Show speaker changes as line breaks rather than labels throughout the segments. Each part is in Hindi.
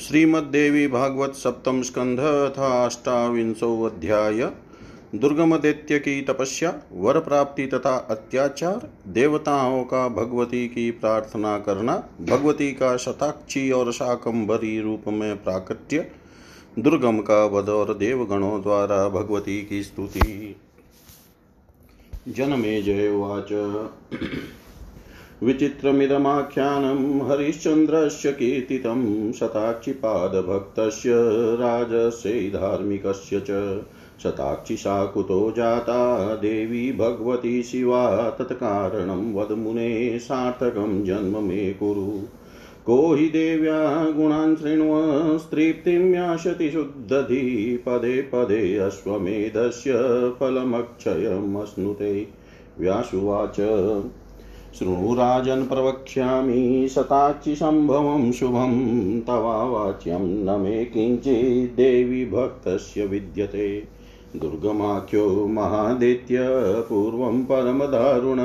श्रीमद्देवी भागवत सप्तम स्कंध था अष्टाविंशो अध्याय दुर्गम दैत्य की तपस्या वर प्राप्ति तथा अत्याचार, देवताओं का भगवती की प्रार्थना करना, भगवती का शताक्षी और शाकंभरी रूप में प्राकट्य, दुर्गम का वध और देवगणों द्वारा भगवती की स्तुति। जनमे जय उवाच विचित्रमिदमाख्यानं हरिश्चन्द्रस्य कीर्तितं शताक्षिपादभक्तस्य राजस्य धार्मिकस्य च। शताक्षिषा कुतो जाता देवी भगवती शिवा तत्कारणं वद मुने सार्थकं जन्म मे कुरु। को हि देव्या गुणान् शृण्व, स्त्रीप्तिं याशति शुद्धधि पदे पदे अश्वमेधस्य फलमक्षयमश्नुते। व्यासुवाच शृणु राजन् प्रवक्ष्यामि शताक्षिसम्भवं शुभं तवावाच्यं न मे किञ्चिद्देवी भक्तस्य विद्यते। दुर्गमाख्यो महादेत्य, पूर्वं परमदारुण,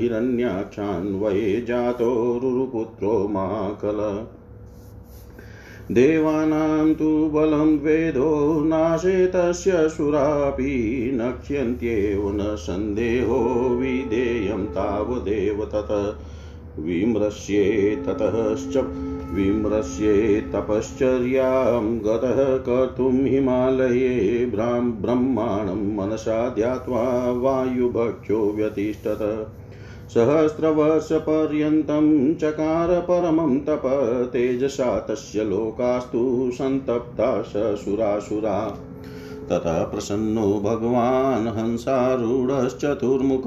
हिरण्याक्षान्वये जातो रुरुपुत्रो महाकल। देवानां तु बलं वेदो नाशे तस्य सुरापि नक्ष्यन्त्येव न सन्देहो विधेयं तावदेव तत। विमृश्ये ततश्च विमृश्ये तपश्चर्यां गतः कर्तुं हिमालये ब्रह्माणं मनसा ध्यात्वा वायुभक्षो व्यतिष्ठत। सहस्रवर्षपर्यन्तं चकार परमं तप तेजसा तस्य लोकास्तु सन्तप्ता ससुरासुरा ततः प्रसन्नो भगवान् हंसारूढश्चतुर्मुख,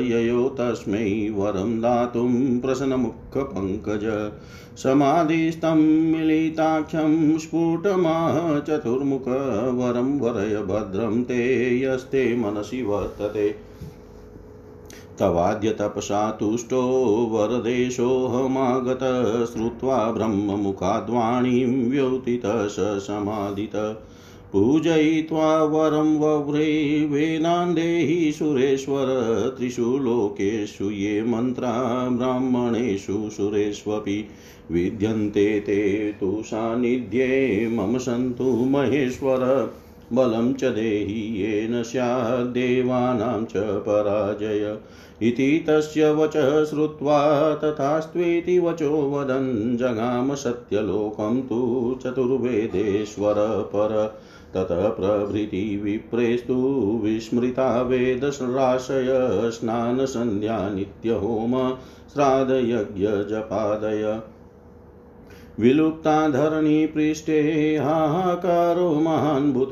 ययो तस्मै वरं दातुं प्रसन्नमुखपङ्कज। समाधिस्तं मिलिताख्यं स्फुटमाह चतुर्मुख, वरं वरय भद्रं ते यस्ते मनसि वर्तते। तवाद्य तपसा तुष्टो वरदेशोऽहमागत, श्रुत्वा ब्रह्ममुखाद्वाणीं व्योतितः स समादित पूजयित्वा वरं वव्रे वेदान्देहि सुरेश्वर त्रिषु लोकेषु ये मन्त्रा ब्राह्मणेषु सुरेष्वपि। विद्यन्ते ते तु सान्निध्ये, मम सन्तु महेश्वर। बलं च देहि येन स्याद्देवानां च पराजय। इति तस्य वचः श्रुत्वा तथास्त्वेति वचो वदन्, जगाम सत्यलोकं तु चतुर्वेदेश्वर पर। ततः प्रभृति विप्रेस्तु विस्मृता वेदराशय, स्नानसन्ध्या नित्यहोम श्राद्धयज्ञजपादय विलुप्ता धरणी पृष्ठे हाहाकारो महान्भुत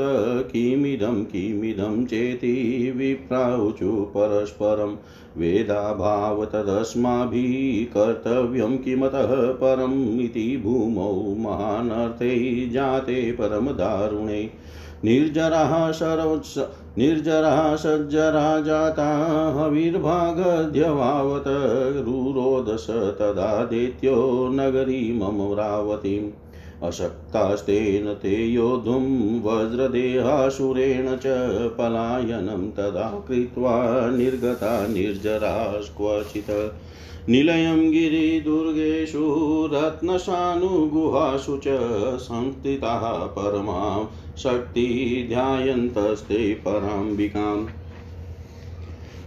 किमिदं किमिदं चेति विप्राऊचु परस्परं। वेदाभाव तदस्माभिः कर्तव्यं किमतः परम् इति भूमौ महानर्थे जाते परमदारुणे। निर्जराः सर्वोत्स निर्जराः सज्जरा जाता हविर्भागध्यवावत रुरोदश तदादित्यो नगरीममरावतीम् अशक्तास्तेन ते योद्धुं वज्रदेहासुरेण च पलायनं तदा कृत्वा निर्गता निर्जरास्क्वचित्। निलयं गिरिदुर्गेषु रत्नशानुगुहासु च संस्थिताः परमां शक्ति ध्यायन्तस्ते पराम्बिकाम्।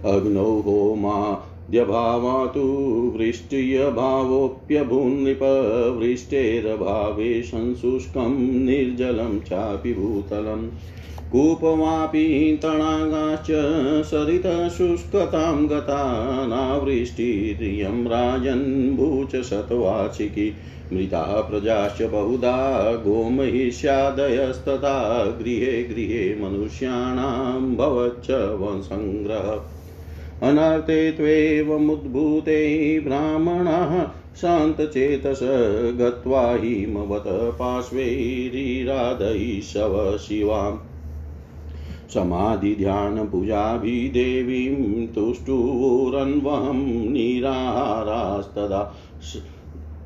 अग्नौ होमा द्यभावातु वृष्ट्यभावोऽप्यभून्नृपवृष्टेरभावे संशुष्कं निर्जलं चापि भूतलम् कूपवापि तणागाश्च सरितशुष्कतां गता नावृष्टिरियं राजन्भूच शतवाचिकी। मृताः प्रजाश्च बहुधा गोमहिष्यादयस्तथा गृहे गृहे मनुष्याणां भवच्च वंसङ्ग्रह अनर्थे त्वेवमुद्भूते ब्राह्मणाः शान्तचेतस गत्वा हिमवत पार्श्वैरीराधयि शव शिवाम्। समाधिध्यानपूजाभिदेवीं तुष्टुरन्वहं निराहारास्तदा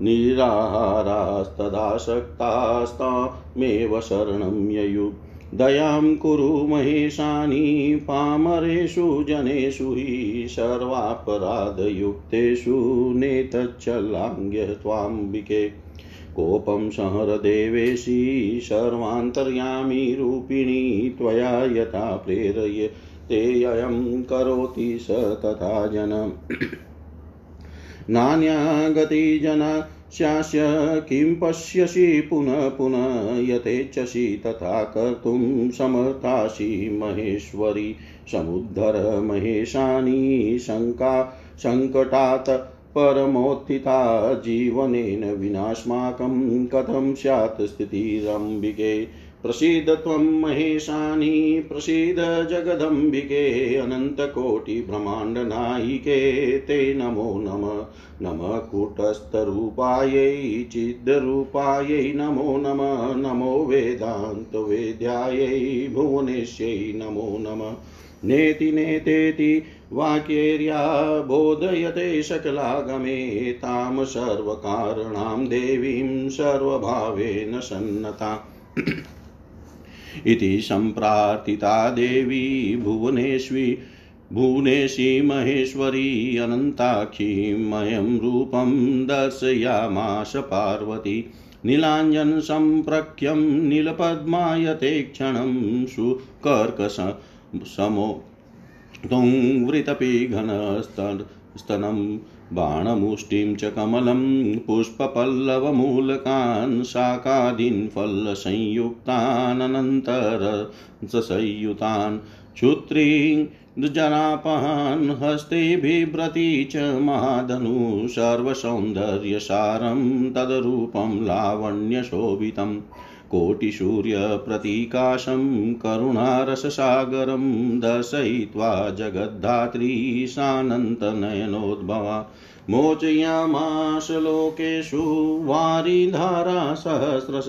निराहारास्तदाशक्तास्तामेव शरणं ययु। दयां कुरु महेशानि पामरेषु जनेषु हि सर्वापराधयुक्तेषु नेतच्छलाङ्ग्य त्वाम्बिके कोपं संहरदेवेशी सर्वान्तर्यामी रूपिणी, त्वया यथा प्रेरयतेऽयं करोति स तथा जनम् नान्या गतिजना स्यास्य किं पश्यसि पुनः पुनः यथेच्छसि तथा कर्तुं समर्थासि महेश्वरी। समुद्धर महेशानी शङ्का सङ्कटात् परमोत्थिता जीवनेन विनास्माकं कथं स्यात् स्थितिरम्बिके। प्रसीद त्वं महेशानि, प्रसीद जगदम्बिके अनन्तकोटिब्रह्माण्डनायिके ते नमो नमः नमः कूटस्थरूपायै चिद्रूपायै नमो नमः, नमो वेदान्तवेद्यायै, भुवनेश्यै, नमो नमः। नेति नेतेति वाक्येर्या बोधयते सकलागमे, तां सर्वकारणां देवीं सर्वभावेन सन्नता। इति सम्प्रार्थिता देवी भुवनेश्वी, भुवनेशी महेश्वरी अनन्ताक्षीमयं रूपं दर्शयामाश पार्वती। नीलाञ्जनसम्प्रख्यं नीलपद्मायते क्षणं सुकर्कश समो तुङ्वृतपि घनस्तनं बाणमुष्टिं च कमलं पुष्पपल्लवमूलकान् शाकादीन् फलसंयुक्तान् अनन्तरसंयुतान् क्षुत्रीजनापहान् हस्ते बिभ्रति च महाधनु सर्वसौन्दर्यसारं तद्रूपं लावण्यशोभितम्। कोटिसूर्यप्रतीकाशं करुणारससागरं दर्शयित्वा जगद्धात्री सानन्तनयनोद्भवा मोचयामाश वारी वारिधारा सहस्रश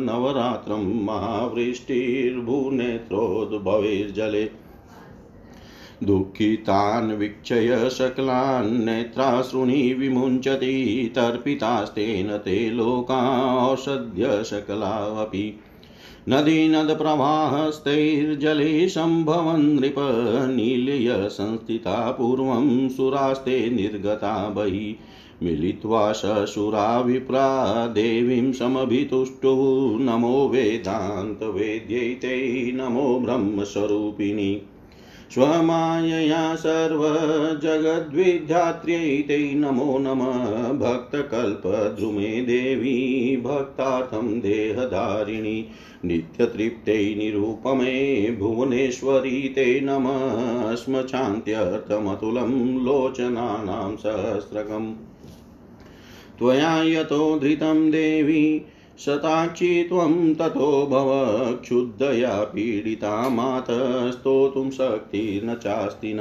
नवरात्रं महावृष्टिर्भूनेत्रोद्भवेर्जले दुःखितान् वीक्षय सकलान् नेत्राश्रुणि विमुञ्चति तर्पितास्तेन ते लोकासद्य सकलावपि नदीनदप्रवाहस्तैर्जले सम्भवन् नृप संस्थिता पूर्वं सुरास्ते निर्गता बहिः। मिलित्वा ससुरा विप्रा देवीं समभितुष्टुः। नमो वेदान्तवेद्यै नमो ब्रह्मस्वरूपिणी। स्वमायया सर्वजगद्विधात्र्यै ते नमो नमः। भक्तकल्पद्रुमे देवी, भक्तार्थं देहधारिणि, नित्यतृप्ते निरूपमे भुवनेश्वरी ते नमः। स्मचान्त्यर्थमतुलं लोचनानां सहस्रकम्। त्वया यतो धृतं देवी शताक्षी त्वं ततो भव, क्षुद्धया पीडिता मातः, स्तोतुं शक्तिर्न चास्ति न।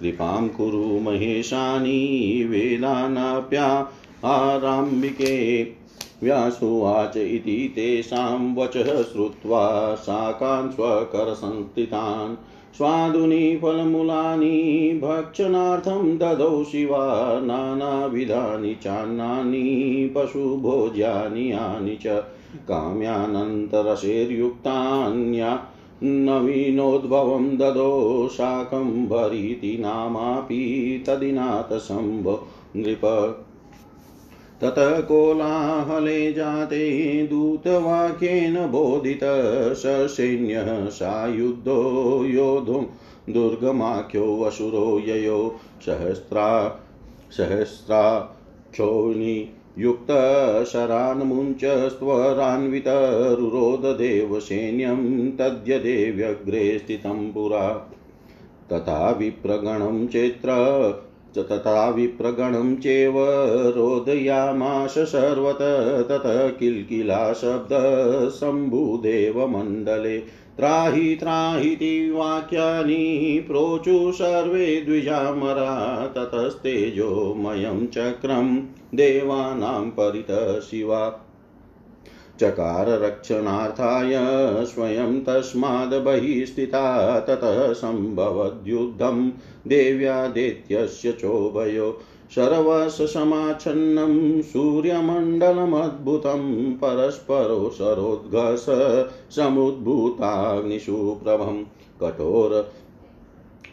कृपां कुरु महेशानी, वेदानाप्या आराम्बिके व्यासुवाच इति तेषां वचः श्रुत्वा शाकान् स्वकरसंस्थितान्। स्वादुनि फलमूलानि भक्षणार्थं ददौ शिवा, नानाविधानि चान्नानि, पशुभोज्यानि यानि च काम्यानन्तरशेर्युक्तान्या नवीनोद्भवं ददो शाकम्भरीति नामापि तदिनाथशम्भ नृप ततः कोलाहले जाते दूतवाक्येन बोधित ससैन्यः सायुद्धो योधुं दुर्गमाख्यो वसुरो ययो सहस्रा सहस्राक्षोनि युक्तशरान्मुञ्चस्त्वरान्वितरुरोधदेवसैन्यं तद्यदेव्यग्रे स्थितं पुरा। तथा विप्रगणं चैत्र तथा विप्रगणं चेव रोदयामाश सर्वत ततः किल्किलाशब्दशम्भुदेवमण्डले त्राहि त्राहीति वाक्यानि प्रोचु सर्वे द्विजामरा, ततस्तेजोमयं चक्रं, देवानां परितः शिवा। चकार रक्षणार्थाय स्वयं तस्माद् बहिः स्थिता ततः सम्भवद्युद्धं देव्यादित्यस्य चोभयो शरवशसमाच्छन्नं सूर्यमण्डलमद्भुतं परस्परो सरोद्घस समुद्भूताग्निषु प्रभं कठोर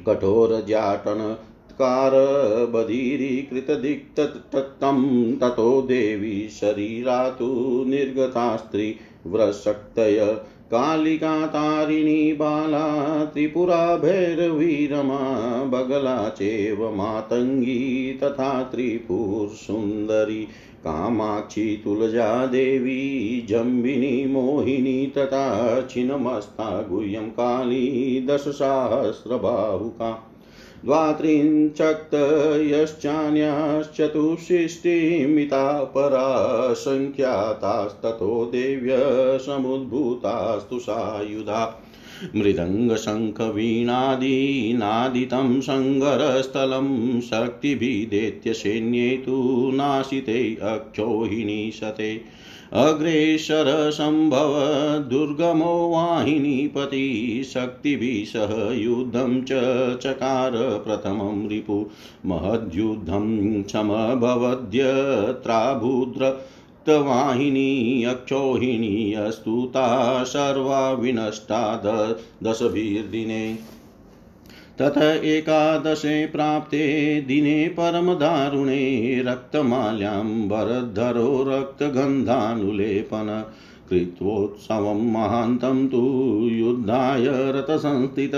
कठोरजाटन कारबधीरीकृतदिक्तत्तं ततो देवी शरीरा तु निर्गता स्त्री। स्त्रीव्रशक्तय कालिका तारिणी बाला त्रिपुरा भैरवीरमा बगला चेव मातङ्गी तथा त्रिपुरसुन्दरी। कामाक्षी तुलजा देवी, जम्बिनी मोहिनी तथा छिन्नमस्ता गुह्यं काली दशसहस्रबाहुका। द्वात्रिंशक्तयश्चान्याश्चतुष्षष्टिमिता परा सङ्ख्यातास्ततो देव्य समुद्भूतास्तु सायुधा मृदङ्गशङ्खवीणादीनादितं सङ्गरस्थलं शक्तिभिदेत्य सैन्ये तु नाशिते अक्षोहिणी शते। अग्रेसरसम्भव दुर्गमो वाहिनीपति शक्तिभिः सह युद्धं च चकार प्रथमं रिपु। महद्युद्धं समभवद्यत्राभूद्र वाहिनी अक्षोहिणी अस्तुता सर्वा विनष्टा दशभिर्दिने। तत एकादशे प्राप्ते दिने परमदारुणे रक्तमाल्याम्बरधरो रक्तगन्धानुलेपन कृत्वोत्सवं महान्तं तु युद्धाय रतसंस्थित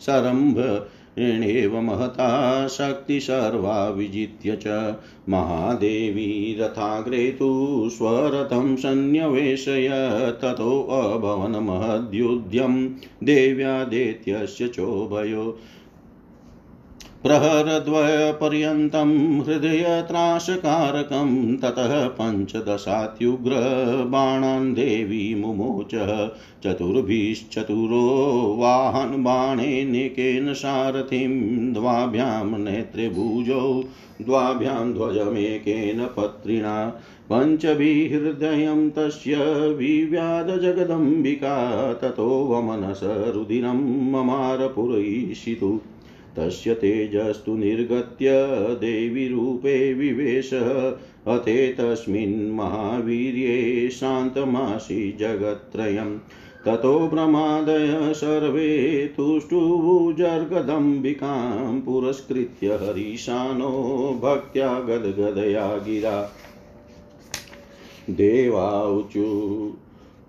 सरम्भ ऋणेव महता शक्तिसर्वा विजित्य च। महादेवी रथाग्रे तु स्वरथं सन्न्यवेशय। ततोऽभवन् महद्युध्यं देव्यादेत्यस्य चोभयो। प्रहरद्वयपर्यन्तं हृदयत्राशकारकं ततः पञ्चदशात्युग्रबाणान् देवी मुमोच, चतुर्भिश्चतुरो वाहनबाणेनेकेन सारथिं द्वाभ्यां नेत्रे भुजौ द्वाभ्यां ध्वजमेकेन पत्रिणा, पञ्चभिहृदयं तस्य विव्याधजगदम्बिका, ततो वमनस रुदिरं ममारपुरयिषितु। तस्य तेजस्तु निर्गत्य देवीरूपे विवेशः। अथे तस्मिन् महावीर्ये शान्तमासि जगत्त्रयम्। ततो प्रमादय सर्वे तुष्टुभुजर्गदम्बिकां पुरस्कृत्य हरीशानो भक्त्या गदगदया गिरा। देवाऊचु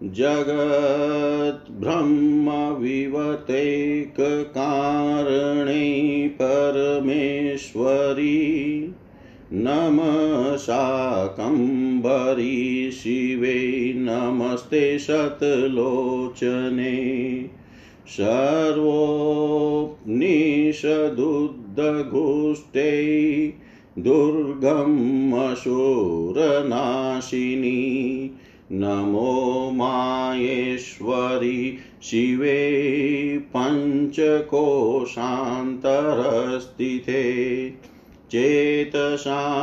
जगद्ब्रह्मविवतेककारणे परमेश्वरी नमः शाकम्भरी शिवे नमस्ते शतलोचने सर्वोपनिषदुद्धघुष्टे दुर्गम् असुरनाशिनी नमो मायेश्वरि शिवे पञ्चकोशान्तरस्थिते। चेतसा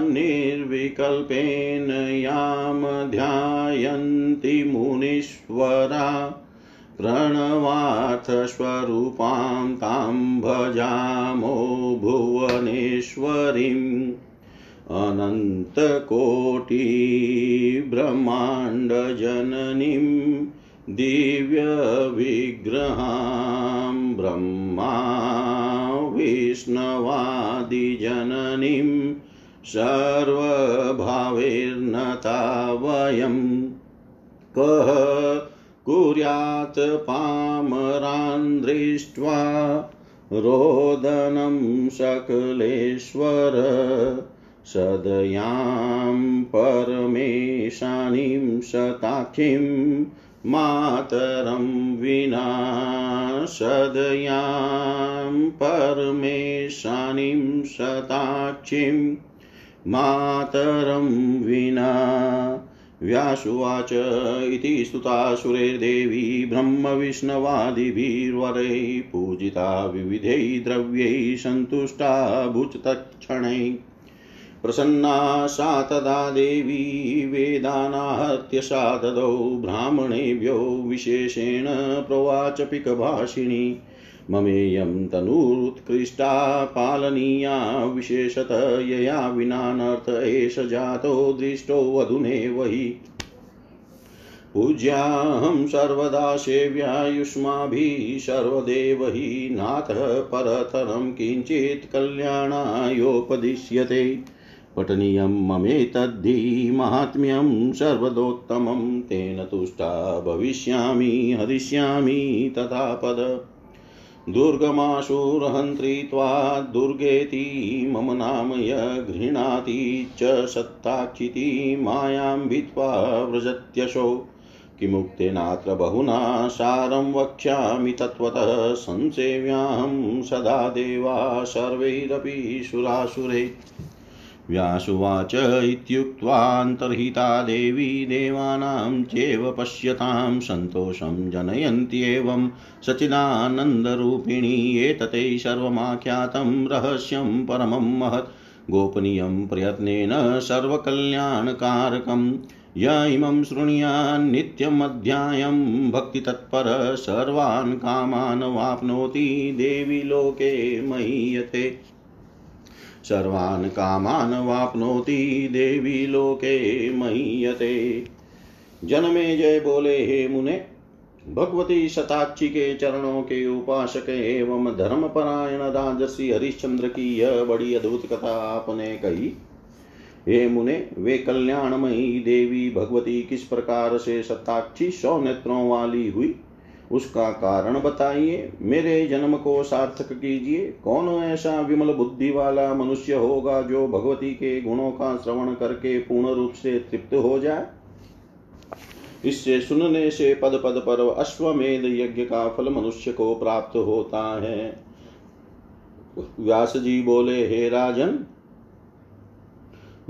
निर्विकल्पेन यां ध्यायन्ति मुनीश्वरा। प्रणवार्थस्वरूपां तां भजामो भुवनेश्वरीम्। अनन्तकोटिब्रह्माण्डजननीं दिव्यविग्रहां ब्रह्मा विष्णवादिजननीं सर्वभावैर्नता वयं कः कुर्यात् पामरान् दृष्ट्वा रोदनं सकलेश्वर सदयां परमेशानीं शताक्षीं मातरं विना सदयां परमेशानीं शताक्षीं मातरं विना। व्यासुवाच इति स्तुतासुरेर्देवी ब्रह्मविष्णवादिभिर्वरैः पूजिता विविधैः द्रव्यैः सन्तुष्टा भुजतत्क्षणैः। प्रसन्ना सा तदा देवी वेदानाहत्य सा ददौ ब्राह्मणेभ्यो विशेषेण प्रोवाच पिकभाषिणी ममेयं तनुरुत्कृष्टा पालनीया विशेषत यया विना नर्थ एष जातो दृष्टो वधुनेव हि पूज्याहं सर्वदा सेव्यायुष्माभिः सर्वदेव हि नाथः परतरं किञ्चित् कल्याणायोपदिश्यते। पठनीयं ममेतद्धि माहात्म्यं सर्वदोत्तमं, तेन तुष्टा भविष्यामि, हरिष्यामि तथा पद दुर्गेति मम नाम य गृह्णाति च सत्ताक्षिति मायां भित्त्वा व्रजत्यशो। किमुक्तेनात्र बहुना सारं वक्ष्यामि तत्त्वतः संसेव्याहं सदा देवा सर्वैरपि सुरासुरे। व्यासुवाच इत्युक्त्वान्तर्हिता देवी देवानां चेव पश्यतां सन्तोषं जनयन्त्येवं सचिदानन्दरूपिणी एतते सर्वमाख्यातं रहस्यं परमं महत् गोपनीयं प्रयत्नेन सर्वकल्याणकारकम् य इमं शृणुयान्नित्यमध्यायं भक्तितत्पर सर्वान् कामान् वाप्नोति देवी लोके महीयते। सर्वान् कामान् वाप्नोति देवी लोके महीयते। जनमे जय बोले हे मुने, भगवती शताक्षी के चरणों के उपासक एवं धर्मपरायण राजर्षि हरिश्चंद्र की यह बड़ी अद्भुत कथा आपने कही। हे मुने, वे कल्याणमयी देवी भगवती किस प्रकार से सताक्षी सौ नेत्रों वाली हुई? उसका कारण बताइए। मेरे जन्म को सार्थक कीजिए। कौन ऐसा विमल बुद्धि वाला मनुष्य होगा जो भगवती के गुणों का श्रवण करके पूर्ण रूप से तृप्त हो जाए? इससे सुनने से पद पद पर अश्वमेध यज्ञ का फल मनुष्य को प्राप्त होता है। व्यास जी बोले, हे राजन,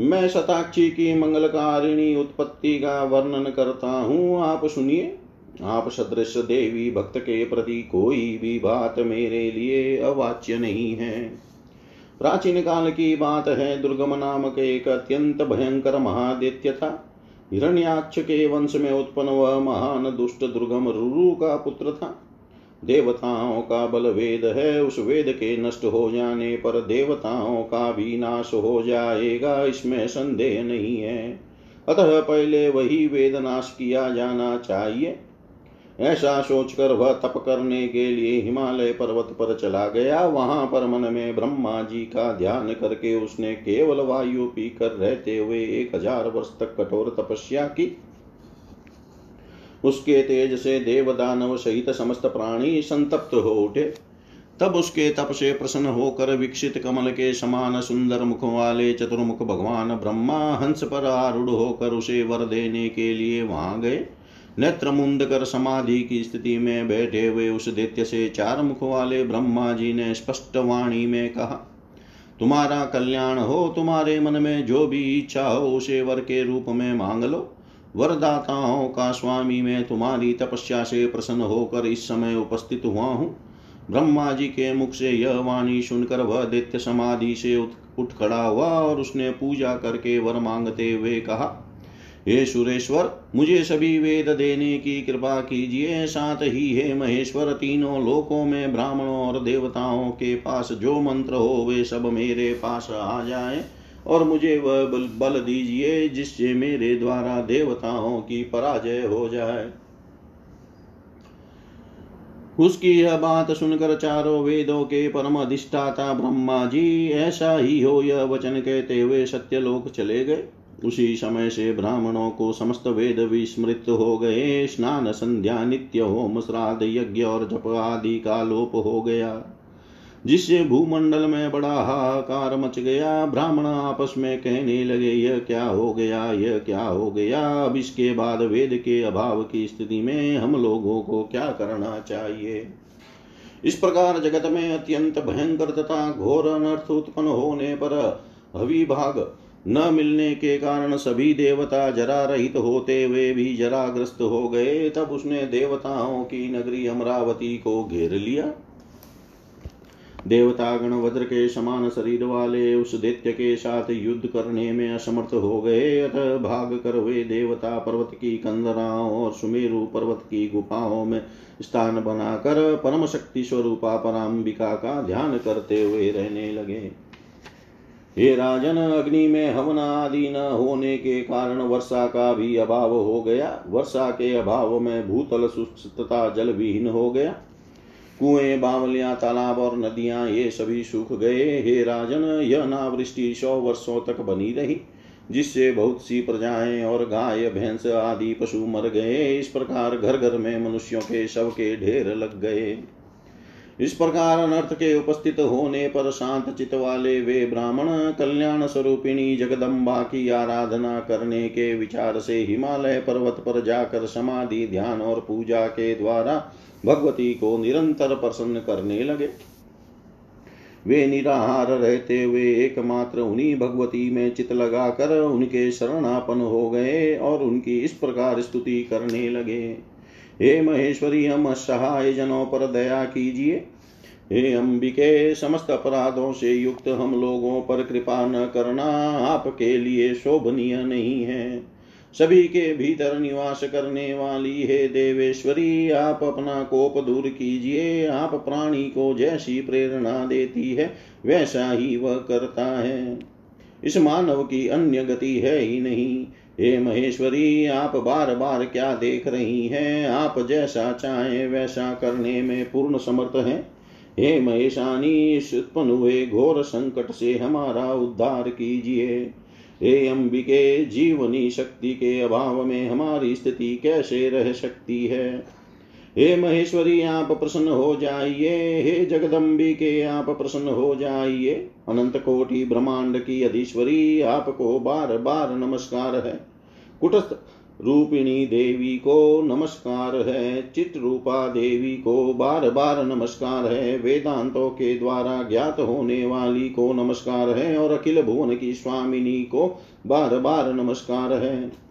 मैं शताक्षी की मंगलकारिणी उत्पत्ति का वर्णन करता हूँ। आप सुनिए। आप सदृश देवी भक्त के प्रति कोई भी बात मेरे लिए अवाच्य नहीं है। प्राचीन काल की बात है, दुर्गम नामक एक अत्यंत भयंकर महादित्य था। हिरण्याक्ष के वंश में उत्पन्न वह महान दुष्ट दुर्गम रुरु का पुत्र था। देवताओं का बल वेद है, उस वेद के नष्ट हो जाने पर देवताओं का भी नाश हो जाएगा, इसमें संदेह नहीं है। अतः पहले वही वेद नाश किया जाना चाहिए। ऐसा सोचकर वह तप करने के लिए हिमालय पर्वत पर चला गया। वहाँ पर मन में ब्रह्मा जी का ध्यान करके उसने केवल वायु पीकर रहते हुए एक हज़ार वर्ष तक कठोर तपस्या की। उसके तेज से देव दानव सहित समस्त प्राणी संतप्त हो उठे। तब उसके तप से प्रसन्न होकर विकसित कमल के समान सुंदर मुख वाले चतुर्मुख भगवान ब्रह्मा हंस पर आरूढ़ होकर उसे वर देने के लिए वहाँ गए। नेत्र मुंद कर समाधि की स्थिति में बैठे हुए उस दैत्य से चार मुख वाले ब्रह्मा जी ने स्पष्ट वाणी में कहा, तुम्हारा कल्याण हो, तुम्हारे मन में जो भी इच्छा हो, उसे वर के रूप में मांग लो वरदाताओं का स्वामी मैं तुम्हारी तपस्या से प्रसन्न होकर इस समय उपस्थित हुआ हूँ। ब्रह्मा जी के मुख से यह वाणी सुनकर वह दैत्य समाधि से उठ खड़ा हुआ और उसने पूजा करके वर मांगते हुए कहा हे सुरेश्वर मुझे सभी वेद देने की कृपा कीजिए। साथ ही हे महेश्वर तीनों लोकों में ब्राह्मणों और देवताओं के पास जो मंत्र हो वे सब मेरे पास आ जाए और मुझे वह बल, दीजिए जिससे मेरे द्वारा देवताओं की पराजय हो जाए। उसकी यह बात सुनकर चारों वेदों के परम अधिष्ठाता ब्रह्मा जी ऐसा ही हो यह वचन कहते हुए सत्यलोक चले गए। उसी समय से ब्राह्मणों को समस्त वेद विस्मृत हो गए। स्नान संध्या, नित्य होम, श्राद्ध, यज्ञ और जप आदि का लोप हो गया। जिससे भूमंडल में बड़ा हाहाकार मच गया। ब्राह्मण आपस में कहने लगे, यह क्या हो गया? यह क्या हो गया? अब इसके बाद वेद के अभाव की स्थिति में हम लोगों को क्या करना चाहिए? इस प्रकार जगत में अत्यंत भयंकर तथा घोर अनर्थ उत्पन्न होने पर अविभाग न मिलने के कारण सभी देवता जरा रहित होते हुए भी जराग्रस्त हो गए, तब उसने देवताओं की नगरी अमरावती को घेर लिया। देवतागण वज्र के समान शरीर वाले उस दैत्य के साथ युद्ध करने में असमर्थ हो गए, अतः भाग कर वे देवता पर्वत की कंदराओं और सुमेरु पर्वत की गुफाओं में स्थान बनाकर परम शक्ति स्वरूपा पराम्बिका का ध्यान करते हुए रहने लगे। हे राजन, अग्नि में हवन आदि न होने के कारण वर्षा का भी अभाव हो गया। वर्षा के अभाव में भूतल शुष्क तथा जल विहीन हो गया। कुएँ, बावलियाँ, तालाब और नदियाँ, ये सभी सूख गए। हे राजन, यह नावृष्टि सौ वर्षों तक बनी रही, जिससे बहुत सी प्रजाएँ और गाय, भैंस आदि पशु मर गए। इस प्रकार घर घर में मनुष्यों के शव के ढेर लग गए। इस प्रकार अनर्थ के उपस्थित होने पर शांत चित वाले वे ब्राह्मण कल्याण स्वरूपिणी जगदम्बा की आराधना करने के विचार से हिमालय पर्वत पर जाकर समाधि, ध्यान और पूजा के द्वारा भगवती को निरंतर प्रसन्न करने लगे। वे निराहार रहते हुए एकमात्र उन्हीं भगवती में चित लगाकर उनके शरणापन हो गए और उनकी इस प्रकार स्तुति करने लगे। हे महेश्वरी, हम असहाय जनों पर दया कीजिए। हे अंबिके, समस्त अपराधों से युक्त हम लोगों पर कृपा न करना आपके लिए शोभनीय नहीं है। सभी के भीतर निवास करने वाली हे देवेश्वरी, आप अपना कोप दूर कीजिए। आप प्राणी को जैसी प्रेरणा देती है, वैसा ही वह करता है। इस मानव की अन्य गति है ही नहीं। हे महेश्वरी, आप बार बार क्या देख रही हैं? आप जैसा चाहें, वैसा करने में पूर्ण समर्थ हैं। हे महेशानी उत्पन्न हुए घोर संकट से हमारा उद्धार कीजिए। हे अंबिके, जीवनी शक्ति के अभाव में हमारी स्थिति कैसे रह सकती है? हे महेश्वरी, आप प्रसन्न हो जाइए। हे जगदम्बिके आप प्रसन्न हो जाइए। अनंत कोटि ब्रह्मांड की अधीश्वरी, आपको बार बार नमस्कार है। कुटस्थ रूपिणी देवी को नमस्कार है। चित रूपा देवी को बार बार नमस्कार है। वेदांतों के द्वारा ज्ञात होने वाली को नमस्कार है। और अखिल भुवन की स्वामिनी को बार बार नमस्कार है।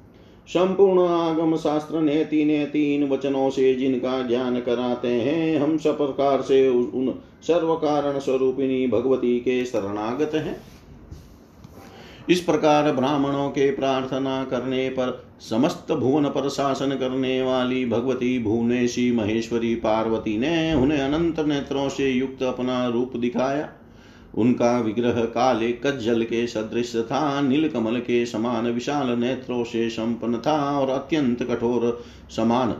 संपूर्ण आगम शास्त्र ने तीन तीन वचनों से जिनका ज्ञान कराते हैं, हम सब प्रकार से उन सर्व कारण स्वरूपिणी भगवती के शरणागत हैं। इस प्रकार ब्राह्मणों के प्रार्थना करने पर, समस्त भुवन पर शासन करने वाली भगवती भुवनेशी महेश्वरी पार्वती ने उन्हें अनंत नेत्रों से युक्त अपना रूप दिखाया। उनका विग्रह काले कज्जल के सदृश था, नीलकमल के समान विशाल नेत्रों से संपन्न था और अत्यंत कठोर समान।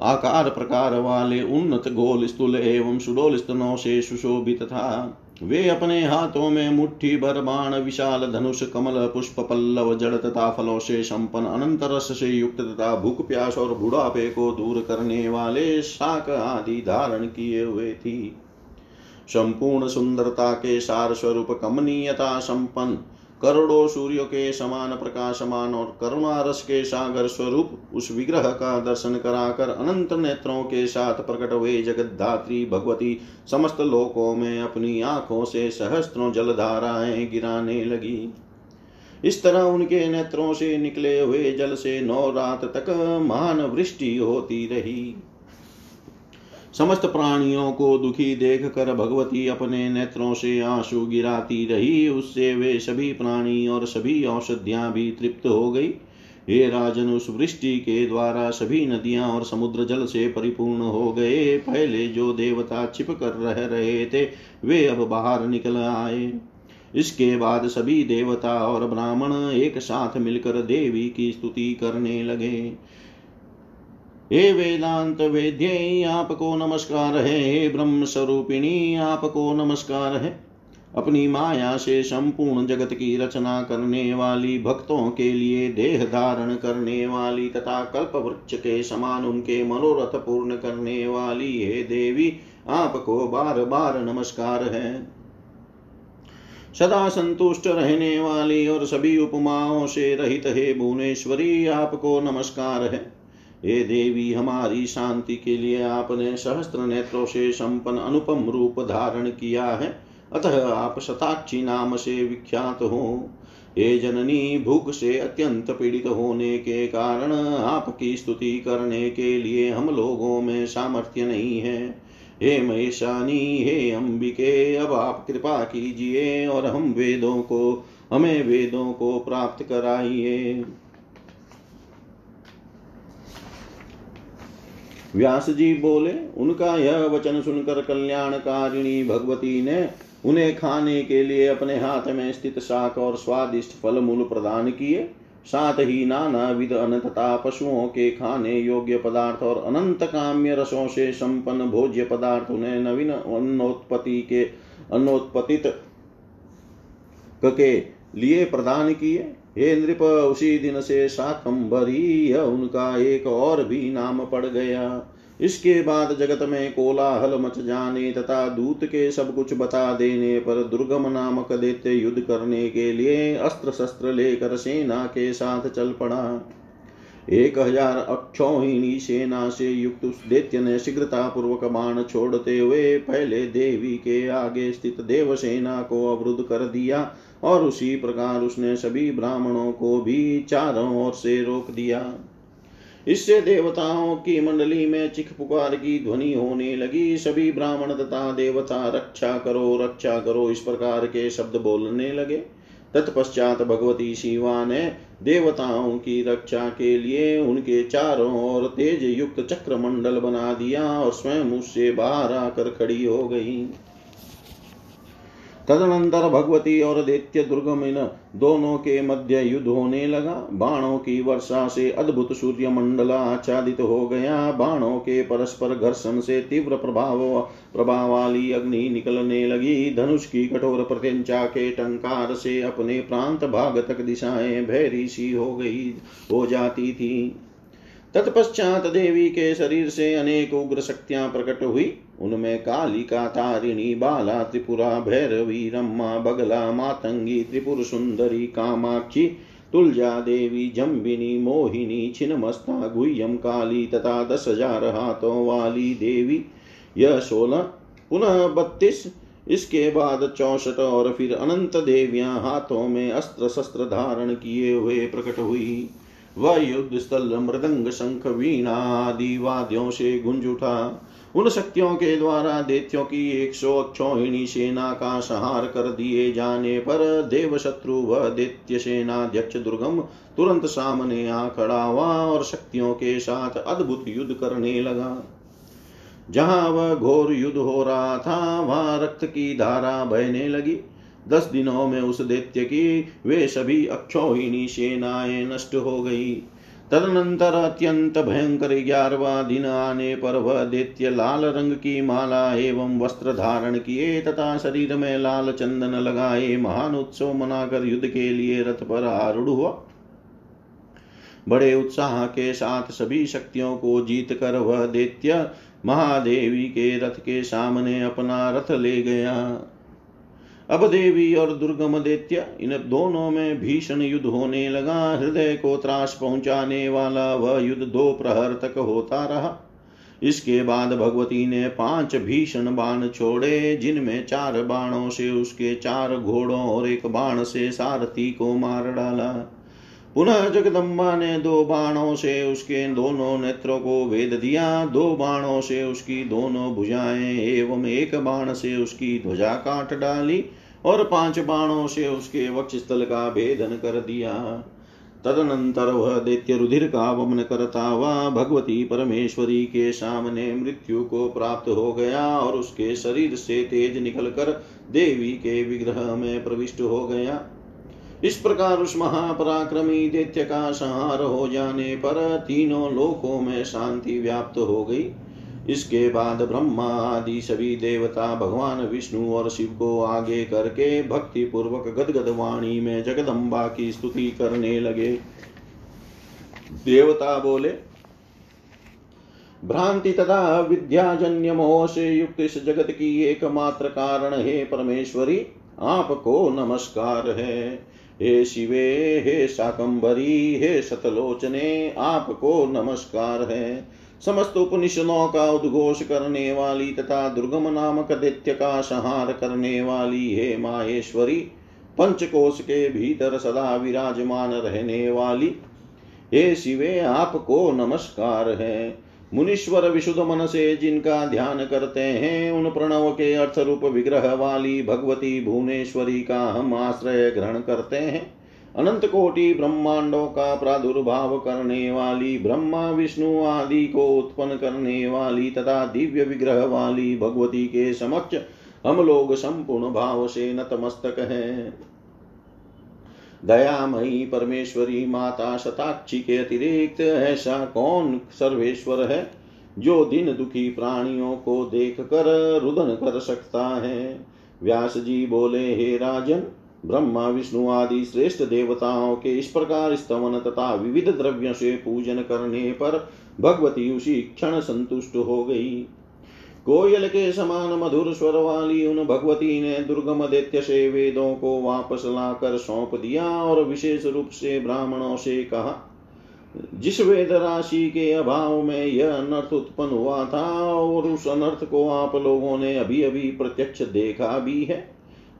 आकार प्रकार वाले उन्नत गोल स्थूल एवं सुडोल स्तनों से सुशोभित था। वे अपने हाथों में मुट्ठी भर बाण, विशाल धनुष, कमल, पुष्प, पल्लव, जड़ तथा फलों से संपन्न अनंत रस से युक्त तथा भूख, प्यास और बुढ़ापे को दूर करने वाले शाक आदि धारण किए हुए थी। संपूर्ण सुंदरता के सार स्वरूप कमनीयता संपन्न, करोड़ों सूर्यों के समान प्रकाशमान और करुणा रस के सागर स्वरूप उस विग्रह का दर्शन कराकर अनंत नेत्रों के साथ प्रकट हुए जगद्धात्री भगवती समस्त लोकों में अपनी आँखों से सहस्त्रों जलधाराएँ गिराने लगी। इस तरह उनके नेत्रों से निकले हुए जल से नौ रात तक महान वृष्टि होती रही। समस्त प्राणियों को दुखी देख कर भगवती अपने नेत्रों से आँसू गिराती रही। उससे वे सभी प्राणी और सभी औषधियाँ भी तृप्त हो गई। हे राजन, उस वृष्टि के द्वारा सभी नदियाँ और समुद्र जल से परिपूर्ण हो गए। पहले जो देवता छिप कर रह रहे थे, वे अब बाहर निकल आए। इसके बाद सभी देवता और ब्राह्मण एक साथ मिलकर देवी की स्तुति करने लगे। हे वेदांत वेद्य, आपको नमस्कार है। हे ब्रह्म स्वरूपिणी आपको नमस्कार है। अपनी माया से संपूर्ण जगत की रचना करने वाली, भक्तों के लिए देह धारण करने वाली, तथा कल्प वृक्ष के समान उनके मनोरथ पूर्ण करने वाली, हे देवी, आपको बार बार नमस्कार है। सदा संतुष्ट रहने वाली और सभी उपमाओं से रहित हे भुवनेश्वरी, आपको नमस्कार है। हे देवी, हमारी शांति के लिए आपने सहस्त्र नेत्रों से संपन्न अनुपम रूप धारण किया है। अतः आप शताक्षी नाम से विख्यात हो। हे जननी, भूख से अत्यंत पीड़ित होने के कारण आपकी स्तुति करने के लिए हम लोगों में सामर्थ्य नहीं है। हे महेशानी, हे अंबिके, अब आप कृपा कीजिए और हम वेदों को, हमें वेदों को प्राप्त कराइए। व्यास जी बोले, उनका यह वचन सुनकर कल्याणकारिणी भगवती ने उन्हें खाने के लिए अपने हाथ में स्थित शाक और स्वादिष्ट फल मूल प्रदान किए। साथ ही नाना विध अन्न तथा पशुओं के खाने योग्य पदार्थ और अनंत काम्य रसों से संपन्न भोज्य पदार्थ उन्हें नवीन अन्नोत्पत्ति के अन्नोत्पतित के लिए प्रदान किए। हे नृप, उसी दिन से शाकंभरी उनका एक और भी नाम पड़ गया। इसके बाद जगत में कोलाहल मच जाने तथा दूत के सब कुछ बता देने पर दुर्गम नामक दैत्य युद्ध करने के लिए अस्त्र शस्त्र लेकर सेना के साथ चल पड़ा। एक हज़ार अक्षोहिणी सेना से युक्त उस दैत्य ने शीघ्रता पूर्वक बाण छोड़ते हुए पहले देवी के आगे स्थित देव सेना को अवरुद्ध कर दिया और उसी प्रकार उसने सभी ब्राह्मणों को भी चारों ओर से रोक दिया। इससे देवताओं की मंडली में चिख पुकार की ध्वनि होने लगी। सभी ब्राह्मण तथा देवता, रक्षा करो रक्षा करो, इस प्रकार के शब्द बोलने लगे। तत्पश्चात भगवती शिवा ने देवताओं की रक्षा के लिए उनके चारों ओर तेज युक्त चक्र मंडल बना दिया और स्वयं उससे बाहर आकर खड़ी हो गई। तदनंतर भगवती और दैत्य दुर्गम इन दोनों के मध्य युद्ध होने लगा। बाणों की वर्षा से अद्भुत सूर्य मंडल आच्छादित हो गया। बाणों के परस्पर घर्षण से तीव्र प्रभाव प्रभाव वाली अग्नि निकलने लगी। धनुष की कठोर प्रत्यंचा के टंकार से अपने प्रांत भाग तक दिशाएँ भैरी सी हो गई, हो जाती थी। तत्पश्चात देवी के शरीर से अनेक उग्र शक्तियाँ प्रकट हुई। उनमें कालिका तारिणी बाला त्रिपुरा, भैरवी, रम्मा, बगला, मातंगी, त्रिपुर सुंदरी, कामाक्षी, तुलजा देवी, जम्बिनी, मोहिनी, छिन्नमस्ता, गुह्यम काली तथा दस हज़ार हाथों वाली देवी। यह सोलह, पुनः बत्तीस, इसके बाद चौसठ और फिर अनंत देवियाँ हाथों में अस्त्र शस्त्र धारण किए हुए प्रकट हुई। वह युद्ध स्थल, मृदंग शंख, वीणा आदि वाद्यों से गुंज उठा। उन शक्तियों के द्वारा देत्यों की एक सौ अक्षोहिणी सेना का संहार कर दिए जाने पर देव शत्रु व दैत्य सेनाध्यक्ष दुर्गम तुरंत सामने आ खड़ा हुआ और शक्तियों के साथ अद्भुत युद्ध करने लगा। जहाँ वह घोर युद्ध हो रहा था, वहाँ रक्त की धारा बहने लगी। दस दिनों में उस दैत्य की वे सभी अक्षोहिणी सेनाएँ नष्ट हो गई। तदनंतर अत्यंत भयंकर ग्यारहवा दिन आने पर वह दैत्य लाल रंग की माला एवं वस्त्र धारण किए तथा शरीर में लाल चंदन लगाए महान उत्सव मनाकर युद्ध के लिए रथ पर आरूढ़ हुआ। बड़े उत्साह के साथ सभी शक्तियों को जीत कर वह दैत्य महादेवी के रथ के सामने अपना रथ ले गया। अब देवी और दुर्गम दैत्य, इन दोनों में भीषण युद्ध होने लगा। हृदय को त्रास पहुँचाने वाला वह युद्ध दो प्रहर तक होता रहा। इसके बाद भगवती ने पाँच भीषण बाण छोड़े, जिनमें चार बाणों से उसके चार घोड़ों और एक बाण से सारथी को मार डाला। पुनः जगदम्बा ने दो बाणों से उसके दोनों नेत्रों को वेद दिया। दो बाणों से उसकी दोनों भुजाएँ एवं एक बाण से उसकी ध्वजा काट डाली। और पाँच बाणों से उसके वक्षस्थल का भेदन कर दिया। तदनंतर वह दैत्य रुधिर का वमन करता हुआ भगवती परमेश्वरी के सामने मृत्यु को प्राप्त हो गया और उसके शरीर से तेज निकलकर देवी के विग्रह में प्रविष्ट हो गया। इस प्रकार उस महापराक्रमी दैत्य का संहार हो जाने पर तीनों लोकों में शांति व्याप्त हो गई। इसके बाद ब्रह्मा आदि सभी देवता भगवान विष्णु और शिव को आगे करके भक्ति पूर्वक गदगद वाणी में जगदम्बा की स्तुति करने लगे। देवता बोले, भ्रांति तथा विद्याजन्य मोह से युक्त इस जगत की एकमात्र कारण हे परमेश्वरी आपको नमस्कार है। हे शिवे, हे शाकंभरी, हे सतलोचने आपको नमस्कार है। समस्त उपनिषदों का उद्घोष करने वाली तथा दुर्गम नामक दैत्य का संहार करने वाली हे माहेश्वरी, पंचकोश के भीतर सदा विराजमान रहने वाली। हे शिवे, आपको नमस्कार है। मुनीश्वर विशुद्ध मन से जिनका ध्यान करते हैं, उन प्रणव के अर्थ रूप विग्रह वाली भगवती भुवनेश्वरी का हम आश्रय ग्रहण करते हैं। अनंत कोटि ब्रह्मांडों का प्रादुर्भाव करने वाली, ब्रह्मा, विष्णु आदि को उत्पन्न करने वाली तथा दिव्य विग्रह वाली भगवती के समक्ष हम लोग संपूर्ण भाव से नतमस्तक हैं। दयामयी परमेश्वरी माता शताक्षी के अतिरिक्त ऐसा कौन सर्वेश्वर है जो दिन दुखी प्राणियों को देख कर रुदन कर सकता है? व्यास जी बोले, हे राजन ब्रह्मा, विष्णु आदि श्रेष्ठ देवताओं के इस प्रकार स्तवन तथा विविध द्रव्यों से पूजन करने पर भगवती उसी क्षण संतुष्ट हो गई। कोयल के समान मधुर स्वर वाली उन भगवती ने दुर्गम दैत्य से वेदों को वापस लाकर सौंप दिया और विशेष रूप से ब्राह्मणों से कहा, जिस वेद राशि के अभाव में यह अनर्थ उत्पन्न हुआ था और उस अनर्थ को आप लोगों ने अभी अभी प्रत्यक्ष देखा भी है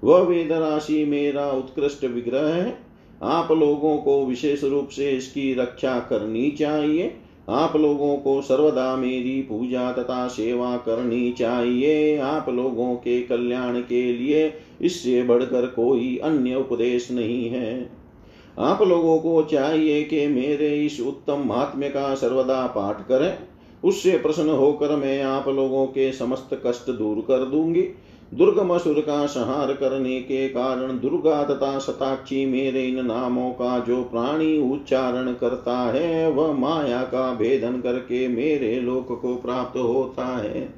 वह वेद राशि मेरा उत्कृष्ट विग्रह है। आप लोगों को विशेष रूप से इसकी रक्षा करनी चाहिए। आप लोगों को सर्वदा मेरी पूजा तथा सेवा करनी चाहिए। आप लोगों के कल्याण के लिए इससे बढ़कर कोई अन्य उपदेश नहीं है। आप लोगों को चाहिए कि मेरे इस उत्तम महात्म्य का सर्वदा पाठ करें। उससे प्रसन्न होकर मैं आप लोगों के समस्त कष्ट दूर कर दूँगी। दुर्गम असुर का संहार करने के कारण दुर्गा तथा शताक्षी मेरे इन नामों का जो प्राणी उच्चारण करता है, वह माया का भेदन करके मेरे लोक को प्राप्त होता है।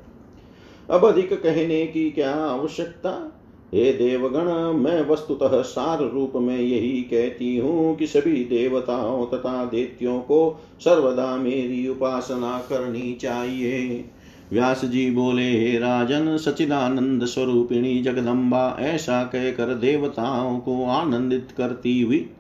अब अधिक कहने की क्या आवश्यकता? हे देवगण, मैं वस्तुतः सार रूप में यही कहती हूँ कि सभी देवताओं तथा देत्यों को सर्वदा मेरी उपासना करनी चाहिए। व्यास जी बोले, हे राजन सचिदानंद स्वरूपिणी जगदम्बा, ऐसा कहकर देवताओं को आनंदित करती हुई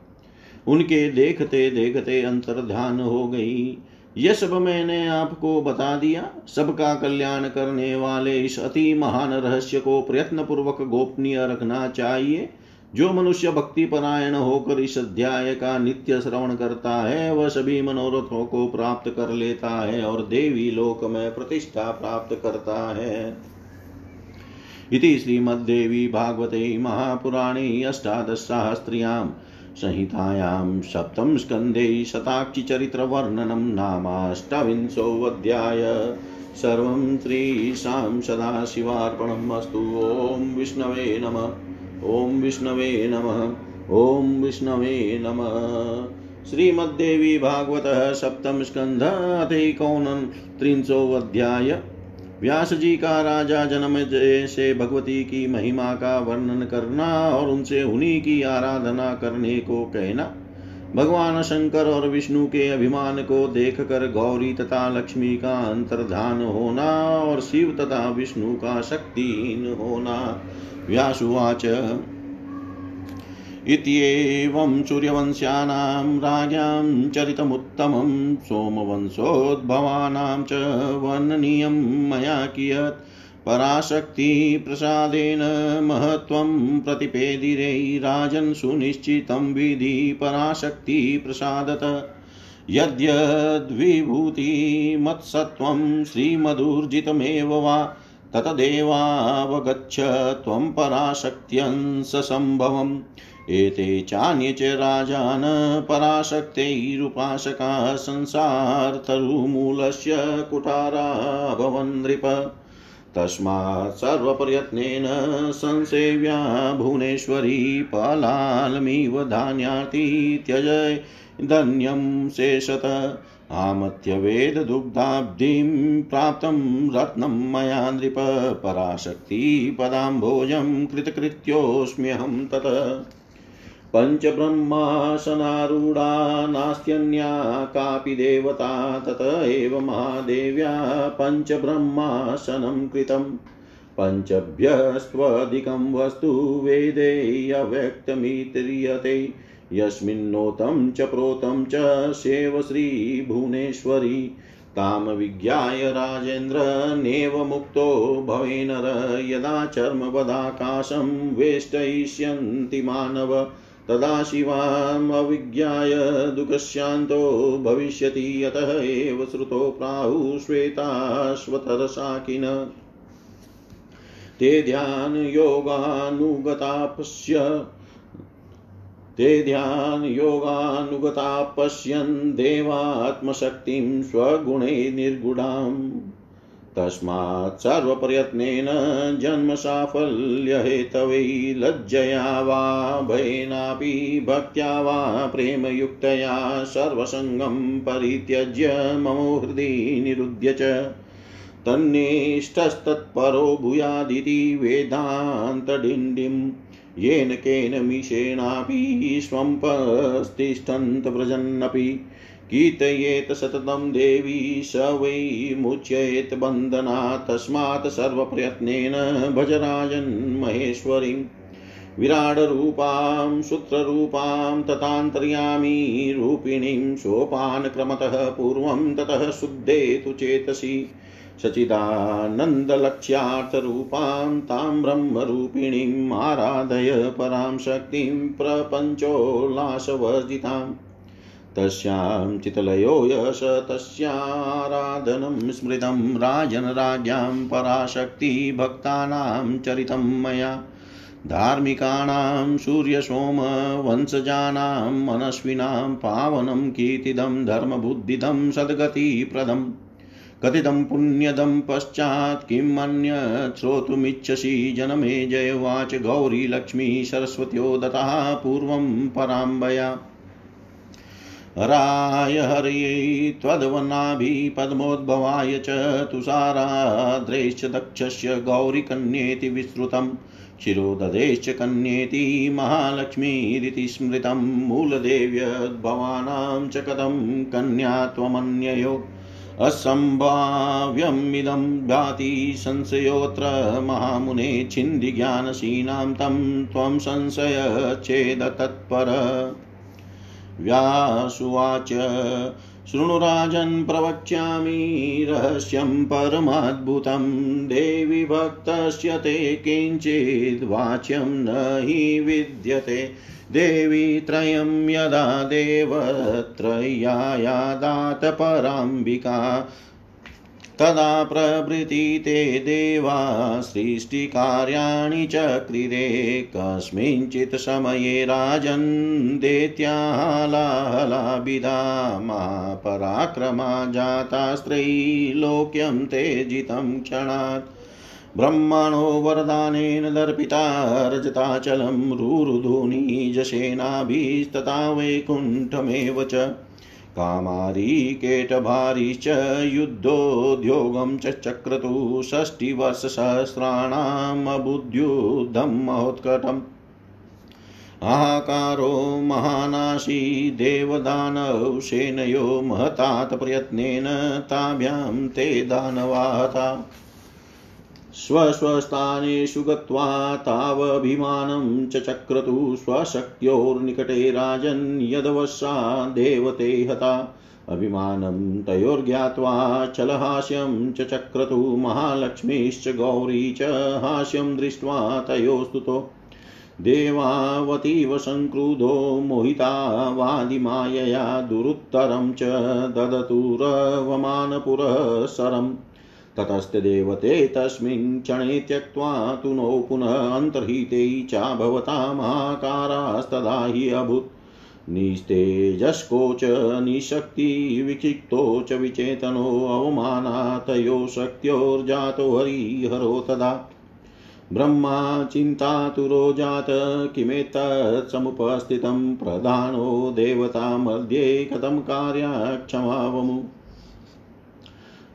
उनके देखते देखते अंतर ध्यान हो गई। यह सब मैंने आपको बता दिया। सबका कल्याण करने वाले इस अति महान रहस्य को प्रयत्न पूर्वक गोपनीय रखना चाहिए। जो मनुष्य भक्ति परायण होकर इस अध्याय का नित्य श्रवण करता है, वह सभी मनोरथों को प्राप्त कर लेता है और देवी लोक में प्रतिष्ठा प्राप्त करता है। इति श्रीमद्देवी भागवते महापुराणे अष्टादशसाहस्र्याम् संहितायां सप्तं स्कन्धे शताक्षिचरित्रवर्णनं नामाष्टाविंशोऽध्याय सर्वं श्रीशां सदाशिवार्पणम् अस्तु, ॐ विष्णवे नमः। ॐ विष्णवे नमः ॐ विष्णवे नमः। श्रीमद्देवी भागवतः सप्तम स्कंध अथैकोन त्रिंशोऽध्याय। व्यास जी का राजा जन्म से भगवती की महिमा का वर्णन करना और उनसे उन्हीं की आराधना करने को कहना। भगवान शंकर और विष्णु के अभिमान को देखकर गौरी तथा लक्ष्मी का अंतर्धान होना और शिव तथा विष्णु का शक्तिहीन होना। व्यासुवाच। इत्येवं सूर्यवंश्यानां राज्ञां चरितमुत्तमं सोमवंशोद्भवानां च वर्णनीयं मया कियत्। पराशक्तिप्रसादेन महत्त्वं प्रतिपेदिरे राजन् सुनिश्चितं विधि पराशक्तिप्रसादत। यद्यद्विभूतिमत्सत्त्वं श्रीमधुर्जितमेव वा ततदेवावगच्छ त्वं पराशक्त्यंससम्भवम् एते चान्ये च राजान पराशक्तैरुपासका संसारतरुमूलस्य कुठारा भवन्नृप तस्मात् सर्वप्रयत्नेन संसेव्या भुवनेश्वरी पलालमिव धान्यार्ति त्यजय धन्यं शेषत। आमत्यवेददुग्धाब्धिं प्राप्तं रत्नं मया नृप पराशक्तिपदाम्भोजं कृतकृत्योऽस्म्यहं तत्। पञ्चब्रह्मासनारूढा नास्त्यन्या कापि देवता तत एव महादेव्या पञ्चब्रह्मासनं कृतम् पञ्चभ्यस्त्वधिकं वस्तु वेदे अव्यक्तमित्रियते यस्मिन्नोतं च प्रोतं च सेव श्रीभुवनेश्वरी तां विज्ञाय राजेन्द्र नेव मुक्तो भवेनर यदा चर्मवदाकाशं वेष्टयिष्यन्ति मानव, तदा शिवामविज्ञाय दुःखशान्तो भविष्यति अतः एव श्रुतो प्राहु श्वेताश्वतरसाकिन ते ध्यानयोगानुगतापश्य ते ध्यानयोगानुगता पश्यन् देवात्मशक्तिं स्वगुणे निर्गुणाम्। तस्मात् सर्वप्रयत्नेन जन्मसाफल्यहेतवै लज्जया वा, भयेनापि भक्त्या वा, प्रेमयुक्तया सर्वसङ्गं परित्यज्य मम हृदि निरुध्य च। तन्निष्ठस्तत्परो भूयादिति वेदान्तडिण्डिं येन केन मिषेणापि स्वम्पस्तिष्ठन्तव्रजन्नपि कीर्तयेत् सततं देवी स वै मुच्येत् बन्धना तस्मात् सर्वप्रयत्नेन भजराजन्महेश्वरीम् विराडरूपां, सूत्ररूपां तथान्तर्यामी रूपिणीं सोपानक्रमतः पूर्वं ततः शुद्धे तु चेतसि। सचिदानन्दलक्ष्यार्थरूपां तां ब्रह्मरूपिणीम् आराधय परां शक्तिं प्रपञ्चोल्लासवर्जिताम् तस्यां चितलयो यश, तस्याराधनं स्मृतं राजनराज्ञां पराशक्तिभक्तानां चरितं मया। धार्मिकाणां सूर्यसोमवंशजानां मनस्विनां पावनं कीर्तिदं, धर्मबुद्धिदं, सद्गतिप्रदम्। कथितं पुण्यदं पश्चात् किम् अन्यत् श्रोतुमिच्छसि जनमे जयवाच गौरी लक्ष्मी सरस्वत्यो दत्तः पूर्वं पराम्बया। राय हर्यै त्वद्वनाभिपद्मोद्भवाय च तुषाराद्रैश्च दक्षस्य गौरिकन्येति विस्तृतम् शिरोददेश्च कन्येति महालक्ष्मीरिति स्मृतं, मूलदेव्यद्भवानां च कथं कन्या असम्भाव्यमिदं भाति संशयोऽत्र महामुने छिन्दिज्ञानशीनां तं त्वं संशयच्छेदतत्पर व्यासुवाच शृणुराजन् प्रवक्ष्यामि रहस्यं परमाद्भुतं। देवि भक्तस्य ते किञ्चिद्वाच्यं न हि विद्यते। देवी यदा देवत्रय्यायादात पराम्बिका तदा प्रभृति ते देवा सृष्टिकार्याणि चक्रिरे, कस्मिंश्चित् समये राजन् दैत्यालालाभिधा मा पराक्रमा जातास्त्रैलोक्यं ते जितं क्षणात्। ब्रह्मणो वरदानेन दर्पिता रजताचलं रुरुधुनीजसेनाभिस्तथा वैकुण्ठमेव च कामारीकेटभारीश्च युद्धोद्योगं च चक्रतु षष्टिवर्षसहस्राणामबुद्युद्धं महोत्कटम्। हाहाकारो महानाशी देवदानव सेनयो महतात प्रयत्नेन ताभ्यां ते दानवाहता स्वस्वस्थानेषु गत्वा तावभिमानं च चक्रतु स्वशक्त्योर्निकटे राजन् यदवशा देवते हता। अभिमानं तयोर्ज्ञात्वा चलहास्यं च चक्रतु महालक्ष्मीश्च गौरी च हास्यं दृष्ट्वा तयोस्तुतो देवावतीव संक्रुधो मोहिता वादिमायया दुरुत्तरं च ददतुरवमानपुरःसरम् ततस्तदेवते तस्मिन् क्षणे त्यक्त्वा तु नो पुनः अन्तर्हिते च भवतामाकारास्तदा हि अभूत्। निस्तेजस्को च निशक्तिविक्षिप्तो च विचेतनो अवमानातयो शक्त्योर्जातो हरिहरो तदा। ब्रह्मा चिन्तातुरो जात किमेतत् प्रधानो देवता मध्ये कथं कार्याक्षमावमु।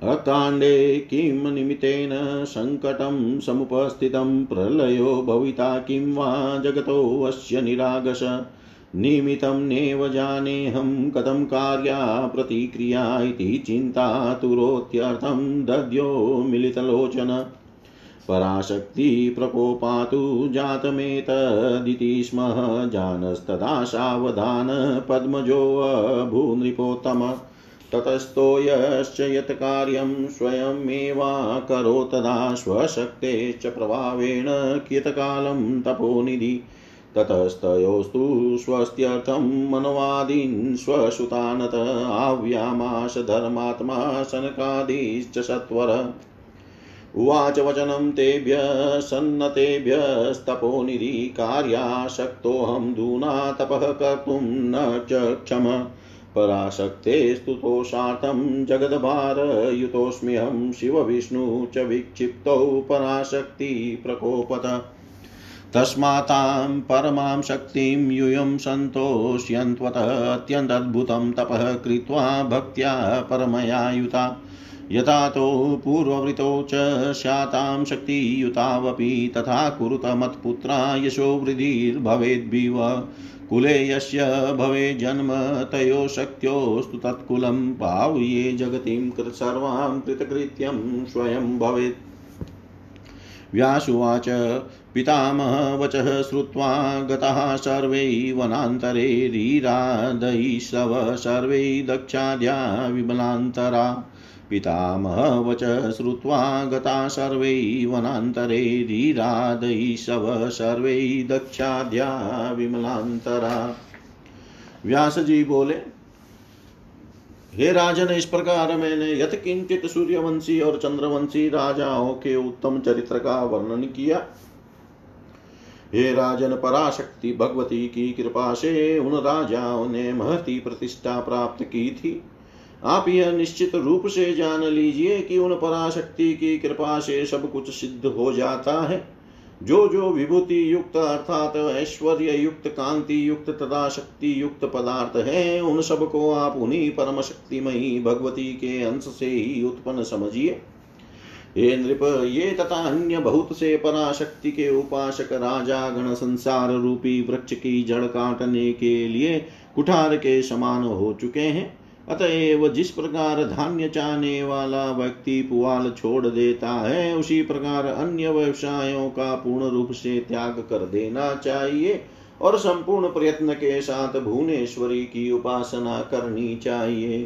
अकाण्डे किं निमित्तेन सङ्कटं समुपस्थितं प्रलयो भविता किं वा जगतोऽस्य निरागस। निमित्तं नेव जानेऽहं कथं कार्या प्रतिक्रिया इति चिन्तातुरोत्यर्थं दद्यो मिलितलोचन। पराशक्तिप्रकोपातु जातमेतदिति स्म जानस्तदा सावधान ततस्तो यश्च यत् कार्यं स्वयमेवाकरो तदा स्वशक्तेश्च प्रभावेण कियत्कालं तपोनिधि। ततस्तयोस्तु स्वस्त्यर्थं मनवादीन् स्वसुतानत आव्यामाश धर्मात्मा शनकादिश्च सत्वर। उवाच वचनं तेभ्यः सन्नतेभ्यस्तपोनिधि, कार्याशक्तोऽहं दूना तपः कर्तुं न च क्षम। पराशक्ते स्तुतोषार्थं जगद्भारयुतोऽस्म्यहं शिवविष्णु च विक्षिप्तौ पराशक्तिप्रकोपत। तस्मातां परमां शक्तिं यूयं सन्तोष्यन्त्वतः अत्यन्तद्भुतं तपः कृत्वा भक्त्या परमया युता यथा तो पूर्ववृतौ च स्यातां शक्तियुतावपि तथा कुरुत मत्पुत्रा यशो वृद्धिर्भवेद्भिव। कुले यस्य भवे जन्म तयो शक्त्योस्तु तत्कुलं पावये जगतिं कृत सर्वां कृतकृत्यं स्वयं भवेत्। व्यासुवाच पितामहवचः श्रुत्वा गतः सर्वै वनान्तरे रीरादयिष्रव सर्वै दक्षाद्या विमलान्तरा। पितामहवच श्रुत्वा गता सर्वै वनान्तरे रीरादयिषव सर्वै दक्षाद्या विमलान्तरा। व्यास जी बोले, हे राजन, इस प्रकार मैंने यथ किंचित सूर्यवंशी और चंद्रवंशी राजाओं के उत्तम चरित्र का वर्णन किया। हे राजन, पराशक्ति भगवती की कृपा से उन राजाओं ने महती प्रतिष्ठा प्राप्त की थी। आप यह निश्चित रूप से जान लीजिए कि उन पराशक्ति की कृपा से सब कुछ सिद्ध हो जाता है। जो जो विभूति युक्त अर्थात ऐश्वर्य युक्त, कांति युक्त तथा शक्ति युक्त पदार्थ है, उन सबको आप उन्हीं परम शक्तिमयी भगवती के अंश से ही उत्पन्न समझिए। हे नृप, ये तथा अन्य बहुत से पराशक्ति के उपासक राजा, गण संसार रूपी वृक्ष की जड़ काटने के लिए कुठार के समान हो चुके हैं। अतएव जिस प्रकार धान्य चाहने वाला व्यक्ति पुआल छोड़ देता है, उसी प्रकार अन्य व्यवसायों का पूर्ण रूप से त्याग कर देना चाहिए और संपूर्ण प्रयत्न के साथ भुवनेश्वरी की उपासना करनी चाहिए।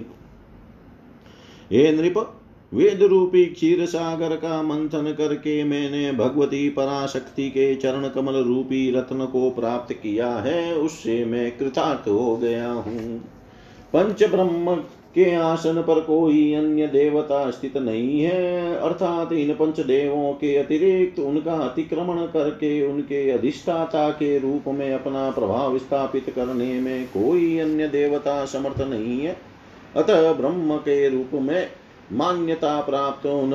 हे नृप वेद रूपी क्षीर सागर का मंथन करके मैंने भगवती पराशक्ति के चरण कमल रूपी रत्न को प्राप्त किया है, उससे मैं कृतार्थ हो गया हूँ। पंच ब्रह्म के आसन पर कोई अन्य देवता स्थित नहीं है, अर्थात इन पंच देवों के अतिरिक्त उनका अतिक्रमण करके उनके अधिष्ठाता के रूप में अपना प्रभाव स्थापित करने में कोई अन्य देवता समर्थ नहीं है। अतः ब्रह्म के रूप में मान्यता प्राप्त उन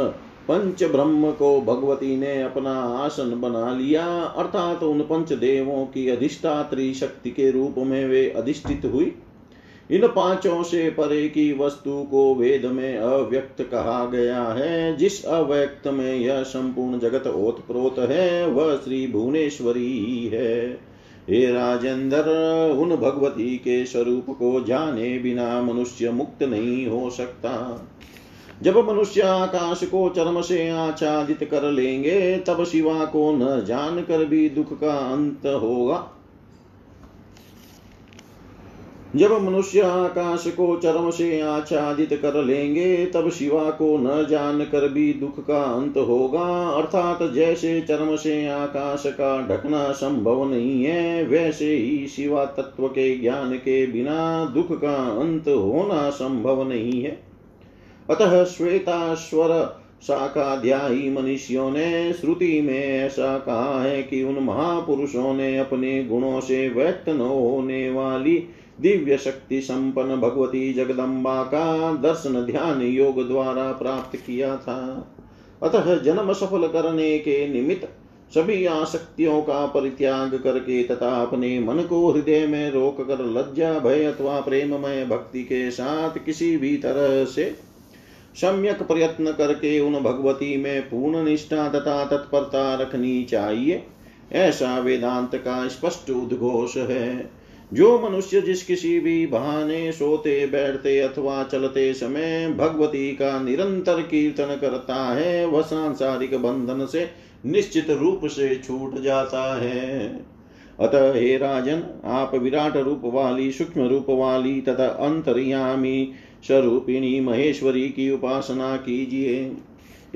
पंच ब्रह्म को भगवती ने अपना आसन बना लिया, अर्थात उन पंच देवों की अधिष्ठात्री शक्ति के रूप में वे अधिष्ठित हुई। इन पाँचों से परे की वस्तु को वेद में अव्यक्त कहा गया है। जिस अव्यक्त में यह संपूर्ण जगत ओतप्रोत है, वह श्री भुवनेश्वरी है हे। राजेंद्र, उन भगवती के स्वरूप को जाने बिना मनुष्य मुक्त नहीं हो सकता। जब मनुष्य आकाश को चरम से आच्छादित कर लेंगे, तब शिवा को न जान कर भी दुख का अंत होगा। जब मनुष्य आकाश को चरम से आच्छादित कर लेंगे, तब शिवा को न जान कर भी दुख का अंत होगा। अर्थात जैसे चरम से आकाश का ढकना संभव नहीं है, वैसे ही शिवा तत्व के ज्ञान के बिना दुख का अंत होना संभव नहीं है। अतः श्वेताश्वर शाखाध्यायी मनुष्यों ने श्रुति में ऐसा कहा है कि उन महापुरुषों ने अपने गुणों से व्यक्त न होने वाली दिव्य शक्ति संपन्न भगवती जगदम्बा का दर्शन ध्यान योग द्वारा प्राप्त किया था। अतः जन्म सफल करने के निमित्त सभी आसक्तियों का परित्याग करके तथा अपने मन को हृदय में रोक कर लज्जा, भय अथवा प्रेममय भक्ति के साथ किसी भी तरह से सम्यक प्रयत्न करके उन भगवती में पूर्ण निष्ठा तथा तत्परता रखनी चाहिए, ऐसा वेदांत का स्पष्ट उद्घोष है। जो मनुष्य जिस किसी भी बहाने सोते, बैठते अथवा चलते समय भगवती का निरंतर कीर्तन करता है, वह सांसारिक बंधन से निश्चित रूप से छूट जाता है। अतः हे राजन, आप विराट रूप वाली, सूक्ष्म रूप वाली, तथा अंतर्यामी स्वरूपिणी महेश्वरी की उपासना कीजिए।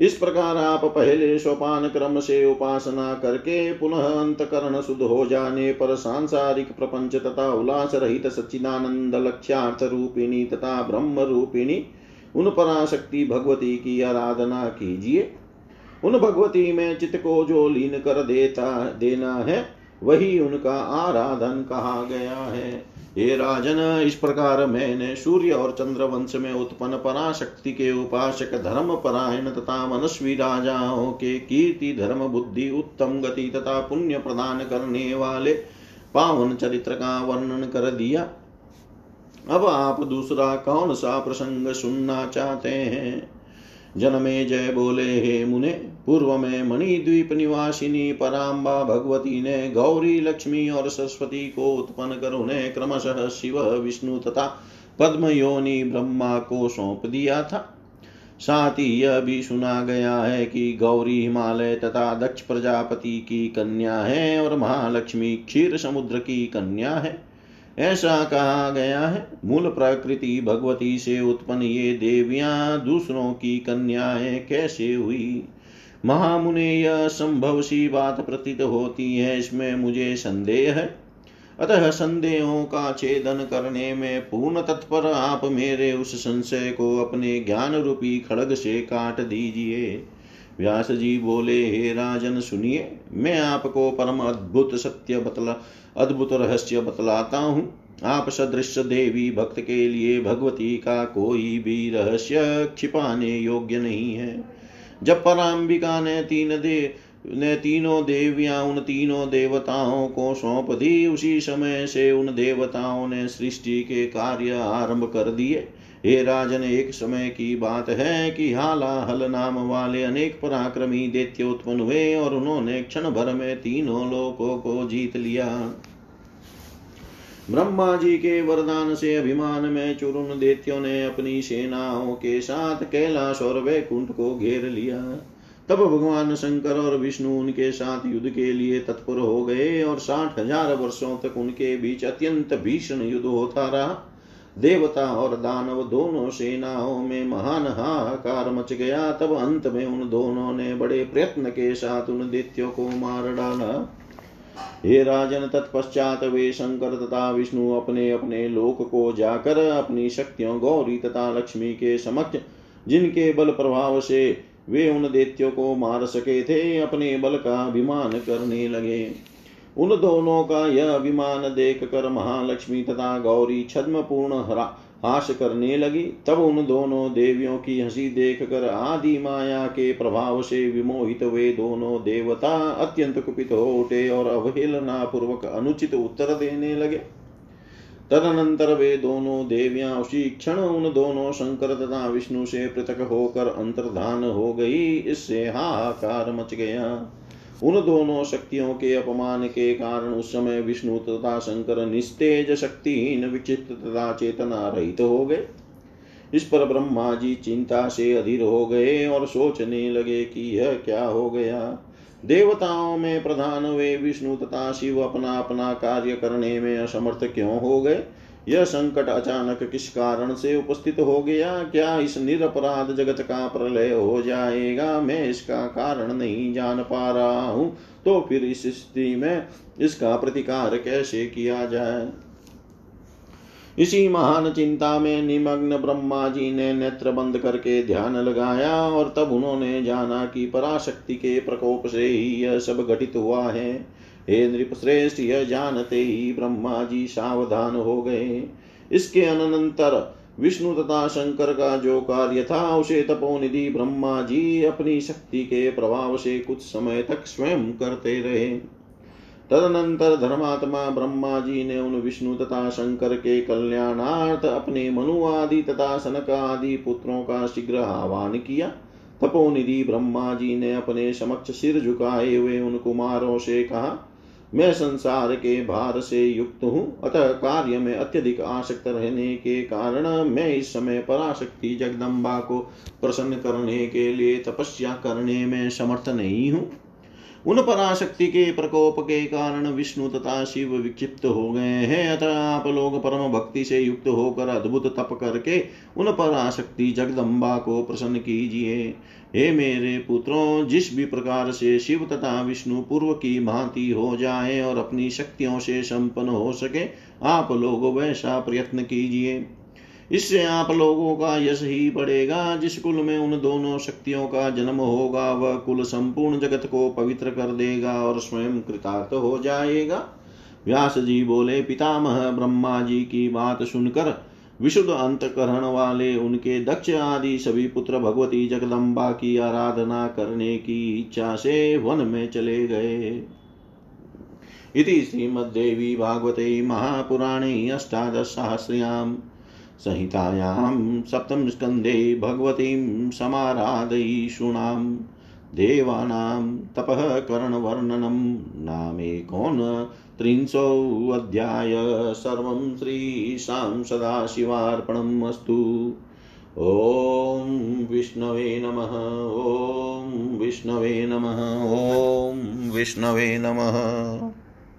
इस प्रकार आप पहले सोपान क्रम से उपासना करके पुनः अंतकरण शुद्ध हो जाने पर सांसारिक प्रपंच तथा उल्लास रहित सच्चिदानंद लक्ष्यार्थ रूपिणी तथा ब्रह्म रूपिणी उन पराशक्ति भगवती की आराधना कीजिए। उन भगवती में चित्त को जो लीन कर देता, देना है, वही उनका आराधन कहा गया है। हे राजन, इस प्रकार मैंने सूर्य और चंद्र वंश में उत्पन्न पराशक्ति के उपासक धर्म परायण तथा मनस्वी राजाओं के कीर्ति, धर्म, बुद्धि, उत्तम गति तथा पुण्य प्रदान करने वाले पावन चरित्र का वर्णन कर दिया। अब आप दूसरा कौन सा प्रसंग सुनना चाहते हैं? जनमे जय बोले हे मुने। पूर्व में मणिद्वीप निवासिनी पराम्बा भगवती ने गौरी लक्ष्मी और सरस्वती को उत्पन्न कर उन्हें क्रमशः शिव, विष्णु तथा पद्म योनि ब्रह्मा को सौंप दिया था। साथ ही यह भी सुना गया है कि गौरी हिमालय तथा दक्ष प्रजापति की कन्या है और महालक्ष्मी क्षीर समुद्र की कन्या है। ऐसा कहा गया है। मूल प्रकृति भगवती से उत्पन्न ये देवियाँ, दूसरों की कन्याएँ कैसे हुई? महामुने यह संभव सी बात प्रतीत होती है, इसमें मुझे संदेह है। अतः संदेहों का छेदन करने में पूर्ण तत्पर आप मेरे उस संशय को अपने ज्ञान रूपी खड़ग से काट दीजिए। व्यास जी बोले, हे राजन, सुनिए, मैं आपको परम अद्भुत सत्य बतला, अद्भुत रहस्य बतलाता हूँ। आप सदृश देवी भक्त के लिए भगवती का कोई भी रहस्य छिपाने योग्य नहीं है। जब पराम्बिका ने तीन दे, ने तीनों देवियाँ, उन तीनों देवताओं को सौंप दी, उसी समय से उन देवताओं ने सृष्टि के कार्य आरंभ कर दिए। हे राजन, एक समय की बात है कि हाला हल नाम वाले अनेक पराक्रमी दैत्य उत्पन्न हुए और उन्होंने क्षण भर में तीनों लोकों को जीत लिया। ब्रह्मा जी के वरदान से अभिमान में चुरुन दैत्यों ने अपनी सेनाओं के साथ कैलाश और वैकुंठ को घेर लिया। तब भगवान शंकर और विष्णु उनके साथ युद्ध के लिए तत्पर हो गए और साठ हज़ार वर्षों तक उनके बीच अत्यंत भीषण युद्ध होता रहा देवता और दानव दोनों सेनाओं में महान हाहाकार मच गया। तब अंत में उन दोनों ने बड़े प्रयत्न के साथ उन दैत्यों को मार डाला। हे राजन, तत्पश्चात वे शंकर तथा विष्णु अपने अपने लोक को जाकर अपनी शक्तियों, गौरी तथा लक्ष्मी के समक्ष, जिनके बल प्रभाव से वे उन दैत्यों को मार सके थे, अपने बल का अभिमान करने लगे। उन दोनों का यह अभिमान देख कर महालक्ष्मी तथा गौरी छद्म पूर्ण हास करने लगी। तब उन दोनों देवियों की हँसी देख कर आदि माया के प्रभाव से विमोहित वे दोनों देवता अत्यंत कुपित हो उठे और अवहेलना पूर्वक अनुचित उत्तर देने लगे। तदनंतर वे दोनों देवियाँ उसी क्षण उन दोनों शंकर तथा विष्णु से पृथक होकर अंतर्धान हो गई। इससे हाहाकार मच गया। उन दोनों शक्तियों के अपमान के कारण उस समय विष्णु तथा शंकर निस्तेज शक्तिहीन, विचित्र तथा चेतना रहित हो गए। इस पर ब्रह्मा जी चिंता से अधीर हो गए और सोचने लगे कि यह क्या हो गया। देवताओं में प्रधान वे विष्णु तथा शिव अपना अपना कार्य करने में असमर्थ क्यों हो गए? यह संकट अचानक किस कारण से उपस्थित हो गया? क्या इस निरपराध जगत का प्रलय हो जाएगा? मैं इसका कारण नहीं जान पा रहा हूँ। तो फिर इस स्थिति में इसका प्रतिकार कैसे किया जाए? इसी महान चिंता में निमग्न ब्रह्मा जी ने नेत्र बंद करके ध्यान लगाया और तब उन्होंने जाना कि पराशक्ति के प्रकोप से ही यह सब घटित हुआ है। हे नृप श्रेष्ठ यह जानते ही ब्रह्मा जी सावधान हो गए। इसके अनंतर विष्णु तथा शंकर का जो कार्य था, उसे तपोनिधि ब्रह्मा जी अपनी शक्ति के प्रभाव से कुछ समय तक स्वयं करते रहे। तदनंतर धर्मात्मा ब्रह्मा जी ने उन विष्णु तथा शंकर के कल्याणार्थ अपने मनु आदि तथा सनक आदि पुत्रों का शीघ्र आह्वान किया। तपोनिधि ब्रह्मा जी ने अपने समक्ष सिर झुकाए हुए उन कुमारों से कहा मैं संसार के भार से युक्त हूँ, अतः कार्य में अत्यधिक आसक्त रहने के कारण मैं इस समय पराशक्ति जगदम्बा को प्रसन्न करने के लिए तपस्या करने में समर्थ नहीं हूँ। उन पराशक्ति के प्रकोप के कारण विष्णु तथा शिव विक्षिप्त हो गए हैं। अतः आप लोग परम भक्ति से युक्त होकर अद्भुत तप करके उन पराशक्ति जगदम्बा को प्रसन्न कीजिए। हे मेरे पुत्रों, जिस भी प्रकार से शिव तथा विष्णु पूर्व की भांति हो जाए और अपनी शक्तियों से संपन्न हो सके, आप लोग वैसा प्रयत्न कीजिए। इससे आप लोगों का यश ही बढ़ेगा। जिस कुल में उन दोनों शक्तियों का जन्म होगा, वह कुल संपूर्ण जगत को पवित्र कर देगा और स्वयं कृतार्थ हो जाएगा।
व्यास जी बोले, पितामह, ब्रह्मा जी की बात सुनकर विशुद्ध अंतकरण वाले उनके दक्ष आदि सभी पुत्र भगवती जगदम्बा की आराधना करने की इच्छा से वन में चले गए। इति श्रीमद्देवी भागवते महापुराणे अष्टादशसहस्र्यां संहितायां सप्तमस्कन्धे भगवतीं समाराधयिषूणां देवानां तपः करणवर्णनं नामेकोन त्रिंशोऽध्याय सर्वं श्रीशां सदाशिवार्पणम् अस्तु। ॐ विष्णवे नमः, ॐ विष्णवे नमः, ॐ विष्णवे नमः।